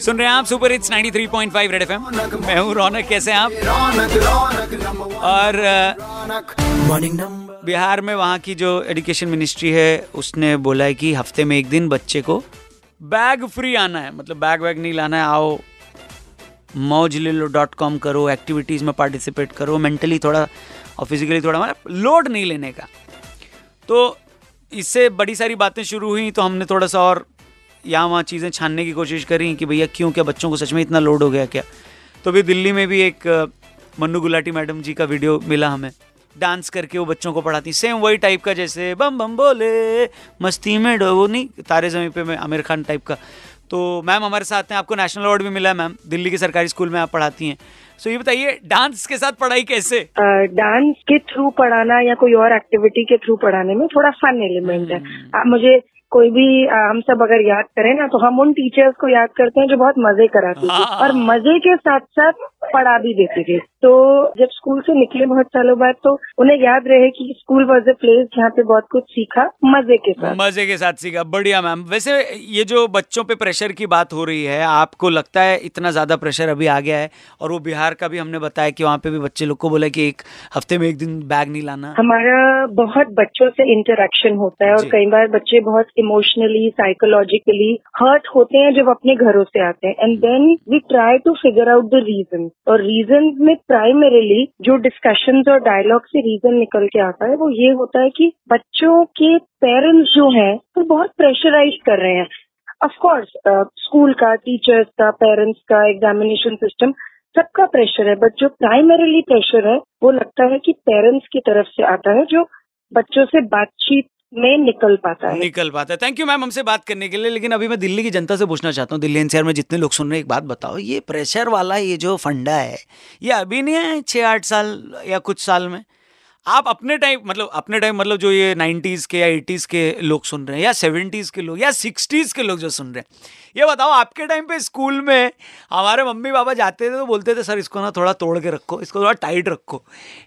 सुन रहे हैं आप सुपर हिट्स 93.5 रेड एफएम मैं हूँ रौनक, कैसे आप? और, बिहार में वहाँ की जो एजुकेशन मिनिस्ट्री है, उसने बोला है कि हफ़्ते में एक दिन बच्चे को बैग फ्री आना है। मतलब बैग वैग नहीं लाना है, आओ मौज ले लो डॉट कॉम करो एक्टिविटीज़ में पार्टिसिपेट करो मेंटली थोड़ा और फिजिकली थोड़ा मतलब लोड नहीं लेने का। तो इससे बड़ी सारी बातें शुरू हुई तो हमने थोड़ा सा और यहाँ वहाँ चीज़ें छानने की कोशिश करी कि भैया क्यों क्या बच्चों को सच में इतना लोड हो गया क्या? तो अभी दिल्ली में भी एक मन्नू गुलाटी मैडम जी का वीडियो मिला हमें। डांस करके वो बच्चों को पढ़ाती सेम वही टाइप का जैसे बम बम बोले मस्ती में डो वो नहीं तारे जमी पे में आमिर खान टाइप का। तो मैम हमारे साथ हैं आपको नेशनल अवार्ड भी मिला है मैम दिल्ली के सरकारी स्कूल में आप पढ़ाती हैं। सो ये बताइए डांस के साथ पढ़ाई कैसे? डांस के थ्रू पढ़ाना या कोई और एक्टिविटी के थ्रू पढ़ाने में थोड़ा फन एलिमेंट है। आप मुझे कोई भी हम सब अगर याद करें ना तो हम उन टीचर्स को याद करते हैं जो बहुत मज़े कराती थी हाँ। और मज़े के साथ साथ पढ़ा भी देते थे। तो जब स्कूल से निकले बहुत सालों बाद तो उन्हें याद रहे कि स्कूल वॉज़ अ प्लेस जहाँ पे बहुत कुछ सीखा मज़े के साथ। मज़े के साथ सीखा। बढ़िया मैम। वैसे ये जो बच्चों पे प्रेशर की बात हो रही है आपको लगता है इतना ज़्यादा प्रेशर अभी आ गया है? और वो बिहार का भी हमने बताया कि वहाँ पे भी बच्चे लोग को बोला कि एक हफ़्ते में एक दिन बैग नहीं लाना। हमारा बहुत बच्चों से इंटरेक्शन होता है और कई बार बच्चे बहुत इमोशनली साइकोलॉजिकली हर्ट होते हैं जब अपने घरों से आते हैं। And then we try to figure out the reason और रीजन में प्राइमरीली जो डिस्कशन और डायलॉग से रीजन निकल के आता है, वो ये होता है कि बच्चों के पेरेंट्स जो हैं, वो तो बहुत प्रेशराइज कर रहे हैं। ऑफ़ कोर्स स्कूल का टीचर्स का पेरेंट्स का एग्जामिनेशन सिस्टम सबका प्रेशर है बट जो प्राइमरीली प्रेशर है, वो लगता है कि पेरेंट्स की तरफ़ से आता है, जो बच्चों से बातचीत में निकल पाता है। निकल पाता है। थैंक यू मैम हमसे बात करने के लिए। लेकिन अभी मैं दिल्ली की जनता से पूछना चाहता हूँ। दिल्ली एनसीआर में जितने लोग सुन रहे हैं, एक बात बताओ, ये प्रेशर वाला ये जो फंडा है, ये अभी नहीं है छः आठ साल या कुछ साल में? आप अपने टाइम मतलब अपने टाइम मतलब जो ये नाइन्टीज़ के या एटीज़ के लोग सुन रहे हैं, या सेवेंटीज़ के लोग, या सिक्सटीज़ के लोग जो सुन रहे हैं, ये बताओ आपके टाइम पे स्कूल में हमारे मम्मी पापा जाते थे तो बोलते थे, सर, इसको ना थोड़ा तोड़ के रखो, इसको थोड़ा टाइट रखो।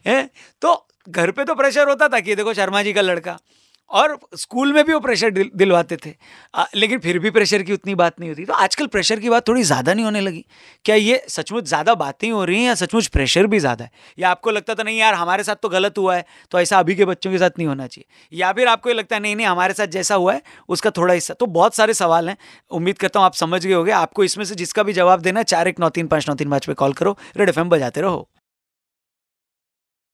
है? तो घर पे तो प्रेशर होता था कि देखो शर्मा जी का लड़का और स्कूल में भी वो प्रेशर दिल, दिलवाते थे। आ, लेकिन फिर भी प्रेशर की उतनी बात नहीं होती। तो आजकल प्रेशर की बात थोड़ी ज़्यादा नहीं होने लगी। क्या ये सचमुच ज़्यादा बातें हो रही हैं या सचमुच प्रेशर भी ज़्यादा है? या आपको लगता था नहीं यार हमारे साथ तो गलत हुआ है तो ऐसा अभी के बच्चों के साथ नहीं होना चाहिए। या फिर आपको ये लगता है नहीं नहीं हमारे साथ जैसा हुआ है उसका थोड़ा हिस्सा तो बहुत सारे सवाल हैं। उम्मीद करता हूँ आप समझ गए होगे। आपको इसमें से जिसका भी जवाब देना है चार एक नौ तीन पाँच नौ तीन पाँच पे कॉल करो। रेड एफ़ बजाते रहो।